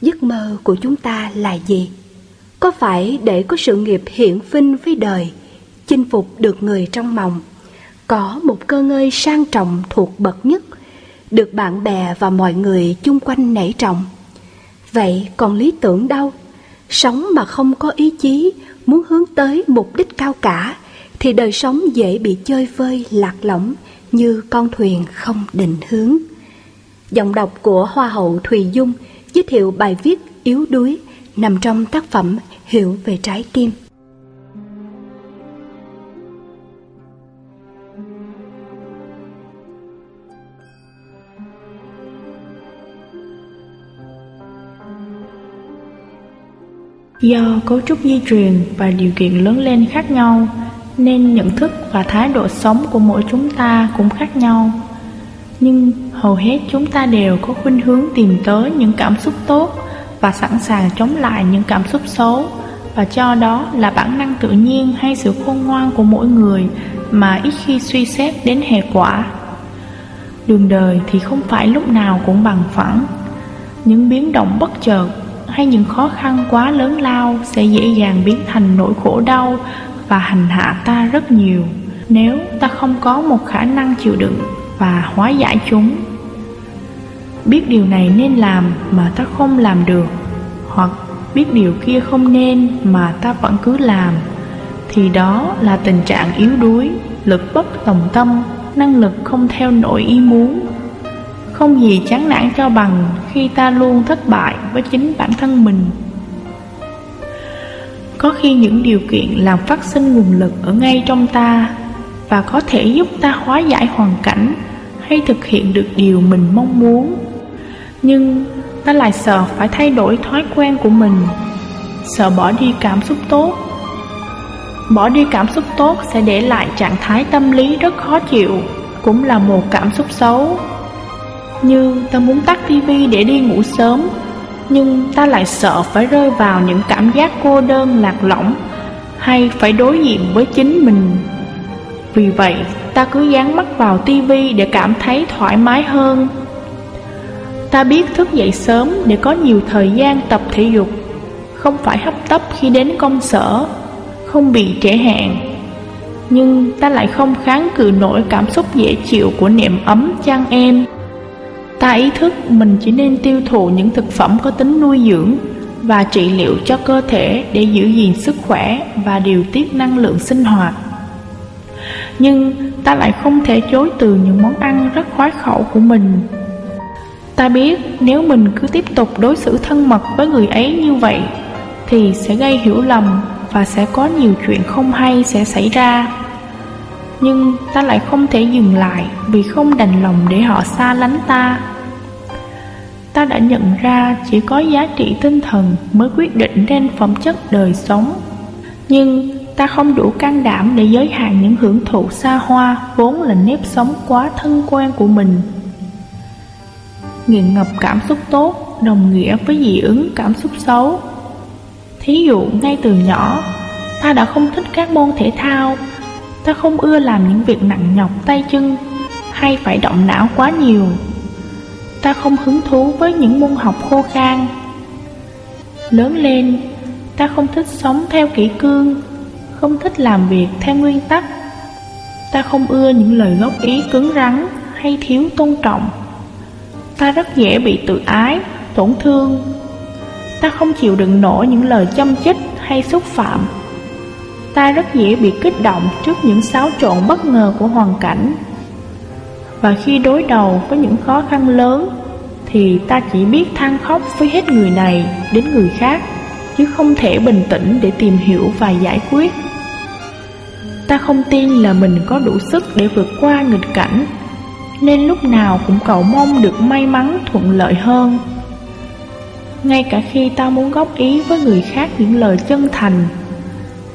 Giấc mơ của chúng ta là gì? Có phải để có sự nghiệp hiển vinh với đời, chinh phục được người trong mộng, có một cơ ngơi sang trọng thuộc bậc nhất, được bạn bè và mọi người chung quanh nể trọng? Vậy còn lý tưởng đâu? Sống mà không có ý chí, muốn hướng tới mục đích cao cả, thì đời sống dễ bị chơi vơi lạc lõng như con thuyền không định hướng. Giọng đọc của Hoa hậu Thùy Dung giới thiệu bài viết Yếu đuối nằm trong tác phẩm Hiểu về trái tim. Do cấu trúc di truyền và điều kiện lớn lên khác nhau, nên nhận thức và thái độ sống của mỗi chúng ta cũng khác nhau. Nhưng hầu hết chúng ta đều có khuynh hướng tìm tới những cảm xúc tốt và sẵn sàng chống lại những cảm xúc xấu và cho đó là bản năng tự nhiên hay sự khôn ngoan của mỗi người mà ít khi suy xét đến hệ quả. Đường đời thì không phải lúc nào cũng bằng phẳng. Những biến động bất chợt hay những khó khăn quá lớn lao sẽ dễ dàng biến thành nỗi khổ đau và hành hạ ta rất nhiều nếu ta không có một khả năng chịu đựng và hóa giải chúng. Biết điều này nên làm mà ta không làm được, hoặc biết điều kia không nên mà ta vẫn cứ làm, thì đó là tình trạng yếu đuối, lực bất tòng tâm, năng lực không theo nỗi ý muốn. Không gì chán nản cho bằng khi ta luôn thất bại với chính bản thân mình. Có khi những điều kiện làm phát sinh nguồn lực ở ngay trong ta và có thể giúp ta hóa giải hoàn cảnh hay thực hiện được điều mình mong muốn. Nhưng ta lại sợ phải thay đổi thói quen của mình, sợ bỏ đi cảm xúc tốt. Bỏ đi cảm xúc tốt sẽ để lại trạng thái tâm lý rất khó chịu, cũng là một cảm xúc xấu. Như ta muốn tắt tivi để đi ngủ sớm nhưng ta lại sợ phải rơi vào những cảm giác cô đơn lạc lõng hay phải đối diện với chính mình. Vì vậy, ta cứ dán mắt vào tivi để cảm thấy thoải mái hơn. Ta biết thức dậy sớm để có nhiều thời gian tập thể dục, không phải hấp tấp khi đến công sở, không bị trễ hẹn. Nhưng ta lại không kháng cự nổi cảm xúc dễ chịu của niệm ấm chăn em. Ta ý thức mình chỉ nên tiêu thụ những thực phẩm có tính nuôi dưỡng và trị liệu cho cơ thể để giữ gìn sức khỏe và điều tiết năng lượng sinh hoạt. Nhưng ta lại không thể chối từ những món ăn rất khoái khẩu của mình. Ta biết nếu mình cứ tiếp tục đối xử thân mật với người ấy như vậy, thì sẽ gây hiểu lầm và sẽ có nhiều chuyện không hay sẽ xảy ra. Nhưng ta lại không thể dừng lại vì không đành lòng để họ xa lánh ta Ta đã nhận ra chỉ có giá trị tinh thần mới quyết định nên phẩm chất đời sống Nhưng ta không đủ can đảm để giới hạn những hưởng thụ xa hoa vốn là nếp sống quá thân quen của mình. Nghiện ngập cảm xúc tốt, đồng nghĩa với dị ứng cảm xúc xấu. Thí dụ, ngay từ nhỏ, Ta đã không thích các môn thể thao. Ta không ưa làm những việc nặng nhọc tay chân Hay phải động não quá nhiều. Ta không hứng thú với những môn học khô khan. Lớn lên, Ta không thích sống theo kỷ cương. Không thích làm việc theo nguyên tắc. Ta không ưa những lời góp ý cứng rắn Hay thiếu tôn trọng. Ta rất dễ bị tự ái, tổn thương. Ta không chịu đựng nổi những lời châm chích hay xúc phạm. Ta rất dễ bị kích động trước những xáo trộn bất ngờ của hoàn cảnh. Và khi đối đầu với những khó khăn lớn Thì ta chỉ biết than khóc với hết người này đến người khác Chứ không thể bình tĩnh để tìm hiểu và giải quyết. Ta không tin là mình có đủ sức để vượt qua nghịch cảnh Nên lúc nào cũng cầu mong được may mắn thuận lợi hơn Ngay cả khi ta muốn góp ý với người khác những lời chân thành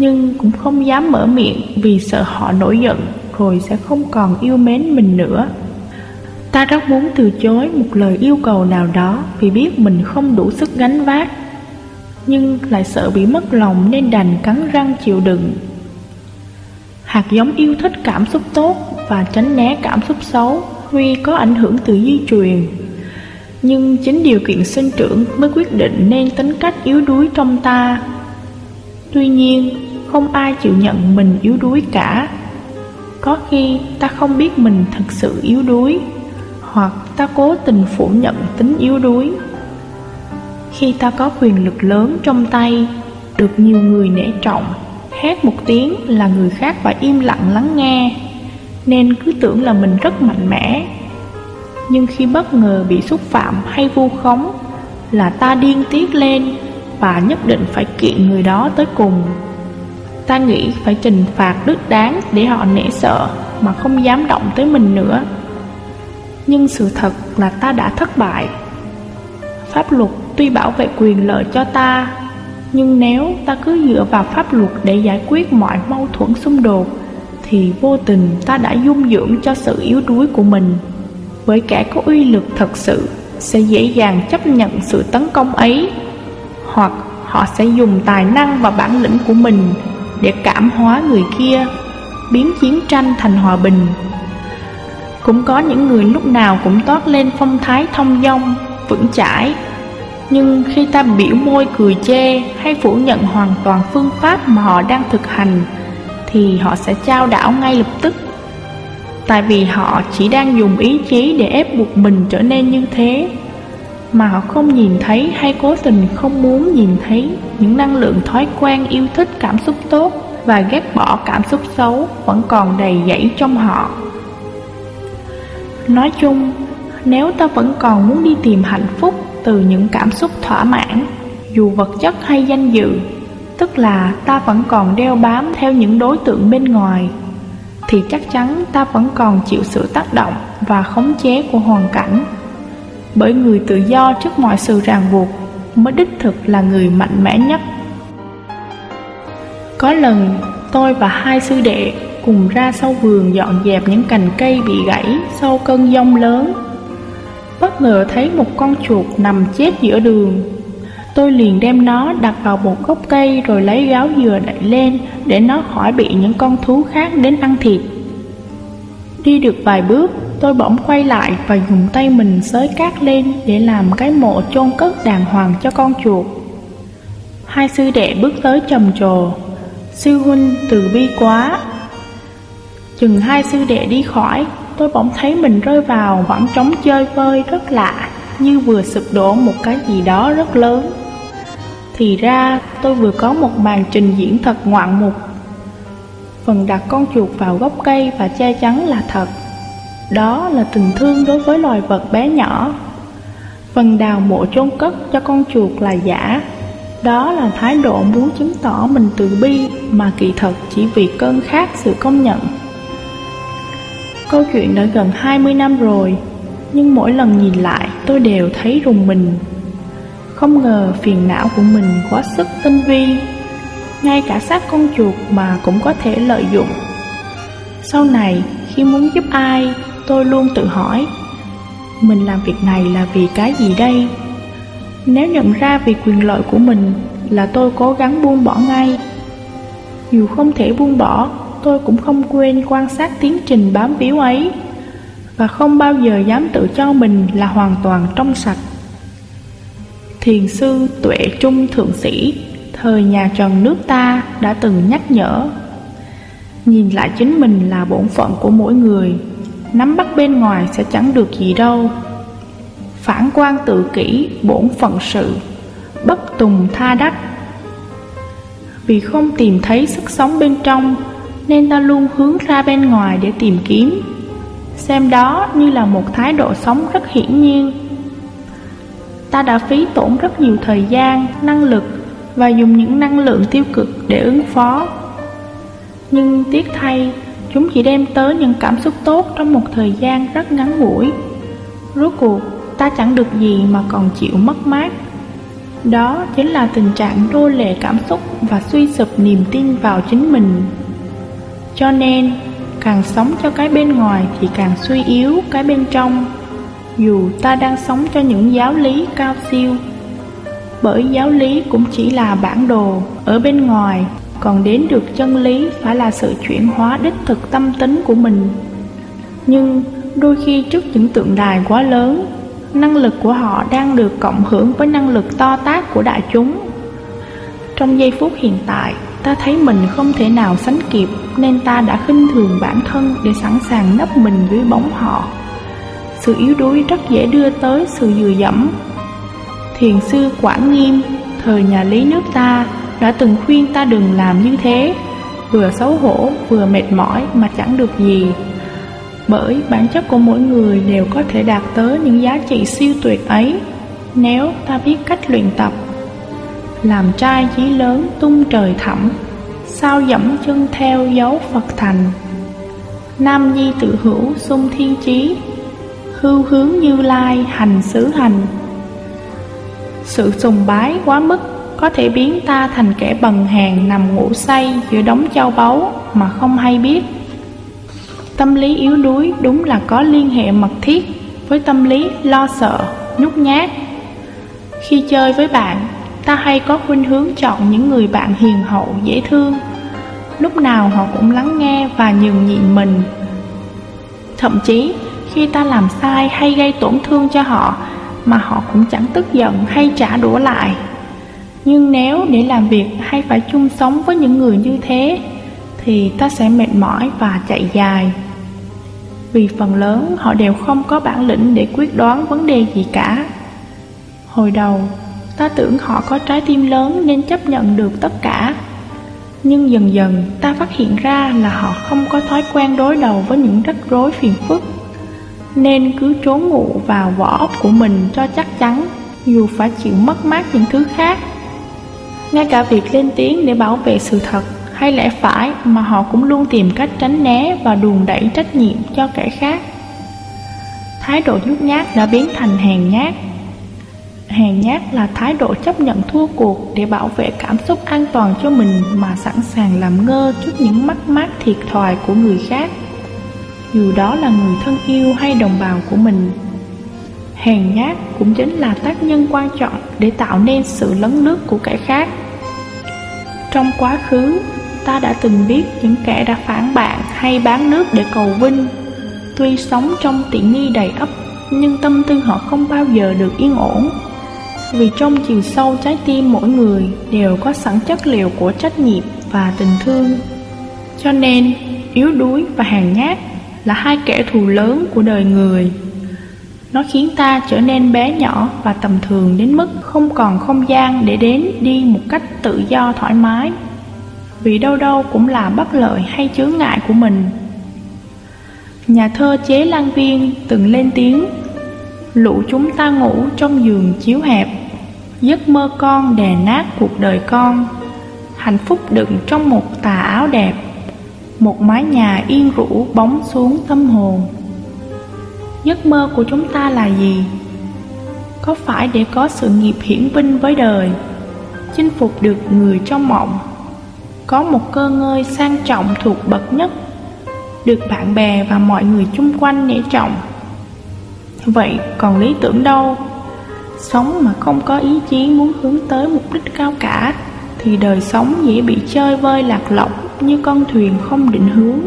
nhưng cũng không dám mở miệng vì sợ họ nổi giận rồi sẽ không còn yêu mến mình nữa. Ta rất muốn từ chối một lời yêu cầu nào đó vì biết mình không đủ sức gánh vác, nhưng lại sợ bị mất lòng nên đành cắn răng chịu đựng. Hạt giống yêu thích cảm xúc tốt và tránh né cảm xúc xấu tuy có ảnh hưởng từ di truyền. Nhưng chính điều kiện sinh trưởng mới quyết định nên tính cách yếu đuối trong ta. Tuy nhiên, không ai chịu nhận mình yếu đuối cả. Có khi ta không biết mình thật sự yếu đuối Hoặc ta cố tình phủ nhận tính yếu đuối. Khi ta có quyền lực lớn trong tay Được nhiều người nể trọng Hét một tiếng là người khác phải im lặng lắng nghe. Nên cứ tưởng là mình rất mạnh mẽ. Nhưng khi bất ngờ bị xúc phạm hay vu khống Là ta điên tiết lên Và nhất định phải kiện người đó tới cùng. Ta nghĩ phải trừng phạt đứt đáng để họ nể sợ Mà không dám động tới mình nữa. Nhưng sự thật là ta đã thất bại. Pháp luật tuy bảo vệ quyền lợi cho ta nhưng nếu ta cứ dựa vào pháp luật để giải quyết mọi mâu thuẫn xung đột Thì vô tình ta đã dung dưỡng cho sự yếu đuối của mình. Với kẻ có uy lực thật sự Sẽ dễ dàng chấp nhận sự tấn công ấy Hoặc họ sẽ dùng tài năng và bản lĩnh của mình Để cảm hóa người kia Biến chiến tranh thành hòa bình. Cũng có những người lúc nào cũng toát lên phong thái thông dong, vững chãi nhưng khi ta biểu môi cười chê hay phủ nhận hoàn toàn phương pháp mà họ đang thực hành Thì họ sẽ trao đảo ngay lập tức. Tại vì họ chỉ đang dùng ý chí để ép buộc mình trở nên như thế Mà họ không nhìn thấy hay cố tình không muốn nhìn thấy Những năng lượng thói quen yêu thích cảm xúc tốt Và ghét bỏ cảm xúc xấu vẫn còn đầy dẫy trong họ. Nói chung, nếu ta vẫn còn muốn đi tìm hạnh phúc từ những cảm xúc thỏa mãn, dù vật chất hay danh dự, tức là ta vẫn còn đeo bám theo những đối tượng bên ngoài, thì chắc chắn ta vẫn còn chịu sự tác động và khống chế của hoàn cảnh. Bởi người tự do trước mọi sự ràng buộc mới đích thực là người mạnh mẽ nhất. Có lần, tôi và hai sư đệ cùng ra sau vườn dọn dẹp những cành cây bị gãy sau cơn giông lớn Bất ngờ thấy một con chuột nằm chết giữa đường Tôi liền đem nó đặt vào một gốc cây rồi lấy gáo dừa đậy lên để nó khỏi bị những con thú khác đến ăn thịt. Đi được vài bước, tôi bỗng quay lại và dùng tay mình xới cát lên để làm cái mộ chôn cất đàng hoàng cho con chuột. Hai sư đệ bước tới trầm trồ, sư huynh từ bi quá. Chừng hai sư đệ đi khỏi, tôi bỗng thấy mình rơi vào khoảng trống chơi vơi rất lạ, như vừa sụp đổ một cái gì đó rất lớn. Thì ra tôi vừa có một màn trình diễn thật ngoạn mục. Phần đặt con chuột vào gốc cây và che chắn là thật. Đó là tình thương đối với loài vật bé nhỏ. Phần đào mộ chôn cất cho con chuột là giả. Đó là thái độ muốn chứng tỏ mình từ bi mà kỳ thật chỉ vì cơn khát sự công nhận. Câu chuyện đã gần 20 năm rồi, Nhưng mỗi lần nhìn lại, tôi đều thấy rùng mình. Không ngờ phiền não của mình quá sức tinh vi, Ngay cả xác con chuột mà cũng có thể lợi dụng. Sau này, khi muốn giúp ai, Tôi luôn tự hỏi, Mình làm việc này là vì cái gì đây? Nếu nhận ra vì quyền lợi của mình Là tôi cố gắng buông bỏ ngay, Dù không thể buông bỏ tôi cũng không quên quan sát tiến trình bám víu ấy, và không bao giờ dám tự cho mình là hoàn toàn trong sạch. Thiền sư Tuệ Trung Thượng Sĩ, thời nhà Trần nước ta, đã từng nhắc nhở, Nhìn lại chính mình là bổn phận của mỗi người, Nắm bắt bên ngoài sẽ chẳng được gì đâu Phản quan tự kỷ bổn phận sự, Bất tùng tha đắc Vì không tìm thấy sức sống bên trong nên ta luôn hướng ra bên ngoài để tìm kiếm. Xem đó như là một thái độ sống rất hiển nhiên. Ta đã phí tổn rất nhiều thời gian, năng lực và dùng những năng lượng tiêu cực để ứng phó. Nhưng tiếc thay, chúng chỉ đem tới những cảm xúc tốt trong một thời gian rất ngắn ngủi. Rốt cuộc, ta chẳng được gì mà còn chịu mất mát. Đó chính là tình trạng đô lệ cảm xúc và suy sụp niềm tin vào chính mình. Cho nên, càng sống cho cái bên ngoài thì càng suy yếu cái bên trong Dù ta đang sống cho những giáo lý cao siêu Bởi giáo lý cũng chỉ là bản đồ ở bên ngoài Còn đến được chân lý phải là sự chuyển hóa đích thực tâm tính của mình Nhưng đôi khi trước những tượng đài quá lớn năng lực của họ đang được cộng hưởng với năng lực to tác của đại chúng. Trong giây phút hiện tại, ta thấy mình không thể nào sánh kịp nên ta đã khinh thường bản thân để sẵn sàng nấp mình dưới bóng họ. Sự yếu đuối rất dễ đưa tới sự dừa dẫm. Thiền sư Quảng Nghiêm, thời nhà Lý nước ta, đã từng khuyên ta đừng làm như thế, vừa xấu hổ vừa mệt mỏi mà chẳng được gì. Bởi bản chất của mỗi người đều có thể đạt tới những giá trị siêu tuyệt ấy nếu ta biết cách luyện tập. Làm trai chí lớn tung trời thẳm, sao dẫm chân theo dấu Phật thành. Nam nhi tự hữu sung thiên chí, hưu hướng như lai hành xứ hành. Sự sùng bái quá mức có thể biến ta thành kẻ bần hàng nằm ngủ say giữa đống châu báu mà không hay biết. Tâm lý yếu đuối đúng là có liên hệ mật thiết với tâm lý lo sợ, nhút nhát. Khi chơi với bạn, ta hay có khuynh hướng chọn những người bạn hiền hậu, dễ thương. Lúc nào họ cũng lắng nghe và nhường nhịn mình. Thậm chí, khi ta làm sai hay gây tổn thương cho họ, mà họ cũng chẳng tức giận hay trả đũa lại. Nhưng nếu để làm việc hay phải chung sống với những người như thế, thì ta sẽ mệt mỏi và chạy dài. Vì phần lớn họ đều không có bản lĩnh để quyết đoán vấn đề gì cả Hồi đầu ta tưởng họ có trái tim lớn nên chấp nhận được tất cả Nhưng dần dần, ta phát hiện ra là họ không có thói quen đối đầu với những rắc rối phiền phức, Nên cứ trốn ngụ vào vỏ ốc của mình cho chắc chắn, Dù phải chịu mất mát những thứ khác Ngay cả việc lên tiếng để bảo vệ sự thật, hay lẽ phải mà họ cũng luôn tìm cách tránh né và đùn đẩy trách nhiệm cho kẻ khác. Thái độ nhút nhát đã biến thành hèn nhát. Hèn nhát là thái độ chấp nhận thua cuộc để bảo vệ cảm xúc an toàn cho mình mà sẵn sàng làm ngơ trước những mắt mát thiệt thòi của người khác. Dù đó là người thân yêu hay đồng bào của mình. Hèn nhát cũng chính là tác nhân quan trọng để tạo nên sự lấn lướt của kẻ khác. Trong quá khứ, ta đã từng biết những kẻ đã phản bạn hay bán nước để cầu vinh. Tuy sống trong tiện nghi đầy ấp, nhưng tâm tư họ không bao giờ được yên ổn. Vì trong chiều sâu trái tim mỗi người đều có sẵn chất liệu của trách nhiệm và tình thương. Cho nên, yếu đuối và hèn nhát là hai kẻ thù lớn của đời người. Nó khiến ta trở nên bé nhỏ và tầm thường đến mức không còn không gian để đến đi một cách tự do thoải mái vì đâu đâu cũng là bất lợi hay chướng ngại của mình. Nhà thơ Chế Lan Viên từng lên tiếng Lũ chúng ta ngủ trong giường chiếu hẹp Giấc mơ con đè nát cuộc đời con Hạnh phúc đựng trong một tà áo đẹp Một mái nhà yên rũ bóng xuống tâm hồn Giấc mơ của chúng ta là gì? Có phải để có sự nghiệp hiển vinh với đời Chinh phục được người trong mộng có một cơ ngơi sang trọng thuộc bậc nhất, được bạn bè và mọi người chung quanh nể trọng. Vậy còn lý tưởng đâu? Sống mà không có ý chí muốn hướng tới mục đích cao cả, thì đời sống dễ bị chơi vơi lạc lõng như con thuyền không định hướng.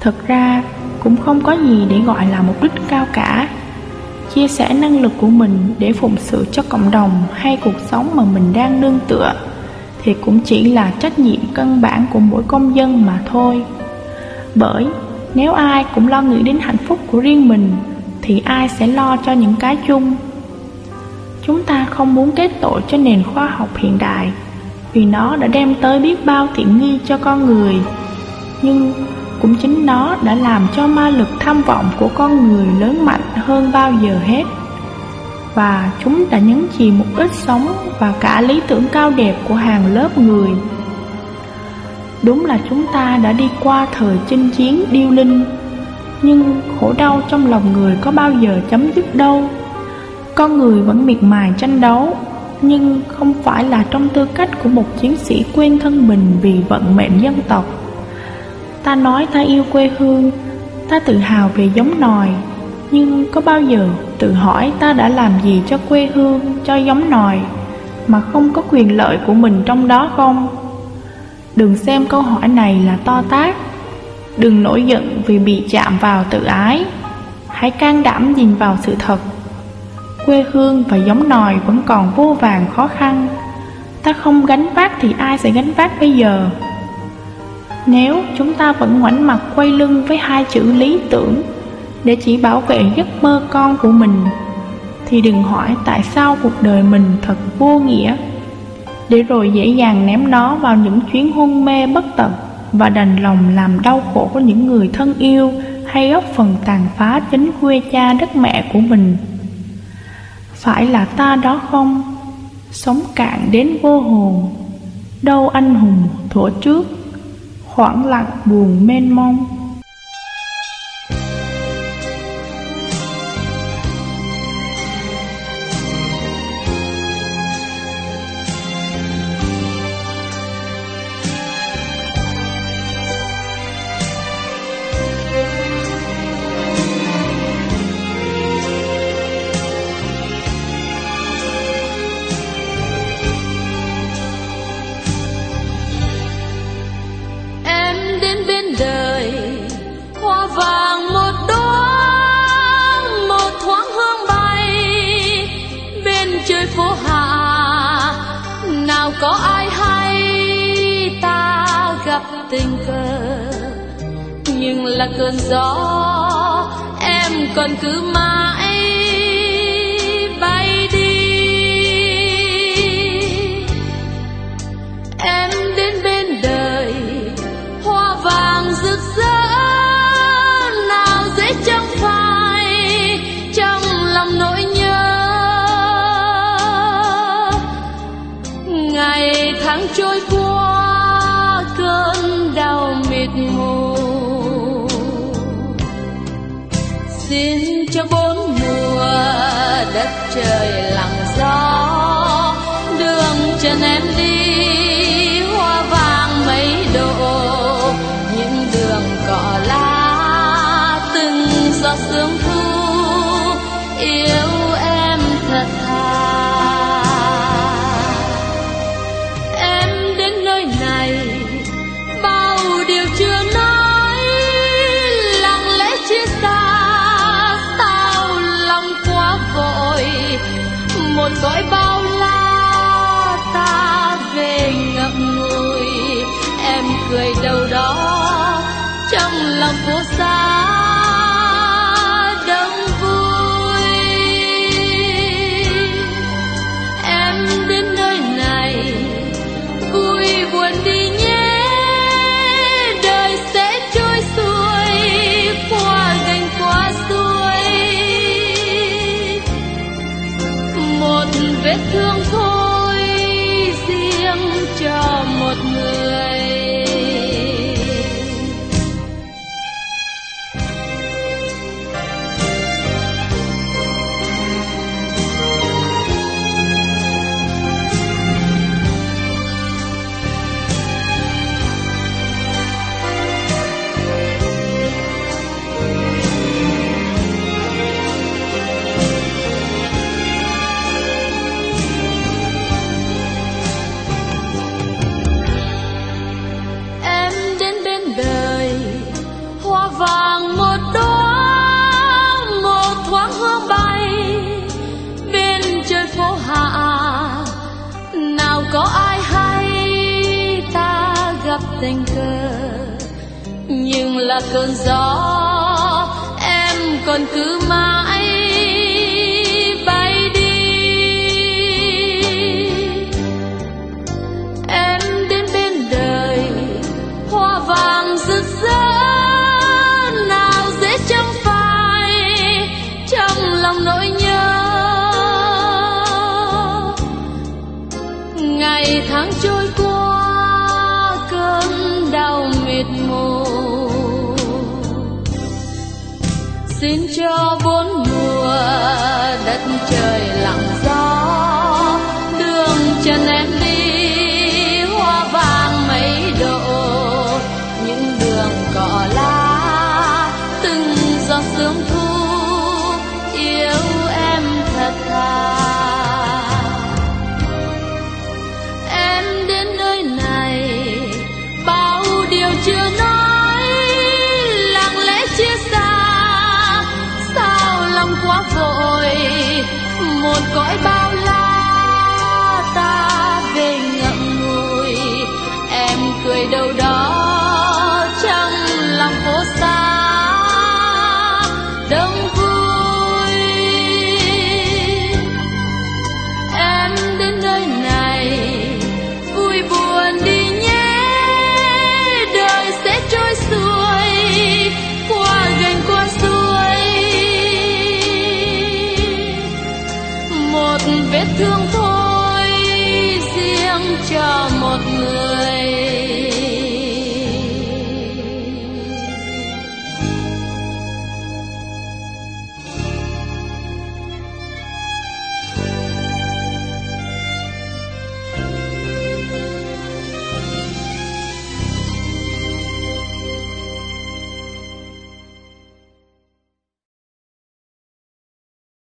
Thật ra, cũng không có gì để gọi là mục đích cao cả. Chia sẻ năng lực của mình để phụng sự cho cộng đồng hay cuộc sống mà mình đang nương tựa thì cũng chỉ là trách nhiệm căn bản của mỗi công dân mà thôi. Bởi nếu ai cũng lo nghĩ đến hạnh phúc của riêng mình thì ai sẽ lo cho những cái chung. Chúng ta không muốn kết tội cho nền khoa học hiện đại vì nó đã đem tới biết bao tiện nghi cho con người. Nhưng cũng chính nó đã làm cho ma lực tham vọng của con người lớn mạnh hơn bao giờ hết và chúng đã nhấn chìm một ít sống và cả lý tưởng cao đẹp của hàng lớp người. Đúng là chúng ta đã đi qua thời chinh chiến điêu linh, nhưng khổ đau trong lòng người có bao giờ chấm dứt đâu. Con người vẫn miệt mài tranh đấu, nhưng không phải là trong tư cách của một chiến sĩ quên thân mình vì vận mệnh dân tộc. Ta nói ta yêu quê hương, ta tự hào về giống nòi, nhưng có bao giờ tự hỏi ta đã làm gì cho quê hương, cho giống nòi Mà không có quyền lợi của mình trong đó không? Đừng xem câu hỏi này là to tác Đừng nổi giận vì bị chạm vào tự ái Hãy can đảm nhìn vào sự thật quê hương và giống nòi vẫn còn vô vàng khó khăn. Ta không gánh vác thì ai sẽ gánh vác bây giờ? Nếu chúng ta vẫn ngoảnh mặt quay lưng với hai chữ lý tưởng Để chỉ bảo vệ giấc mơ con của mình, Thì đừng hỏi tại sao cuộc đời mình thật vô nghĩa. Để rồi dễ dàng ném nó vào những chuyến hôn mê bất tận Và đành lòng làm đau khổ những người thân yêu Hay góp phần tàn phá chính quê cha đất mẹ của mình. Phải là ta đó không? Sống cạn đến vô hồn. Đâu anh hùng thuở trước? Khoảng lặng buồn mênh mông. Nhưng là cơn gió em còn cứ mãi bay đi. Trời lặng gió đường chân em đi. Là cơn gió em còn cứ mãi cho bốn mùa đất trời lặng gió, đường chân em đi, hoa vàng mấy độ. Những đường cỏ lá từng giọt sương thu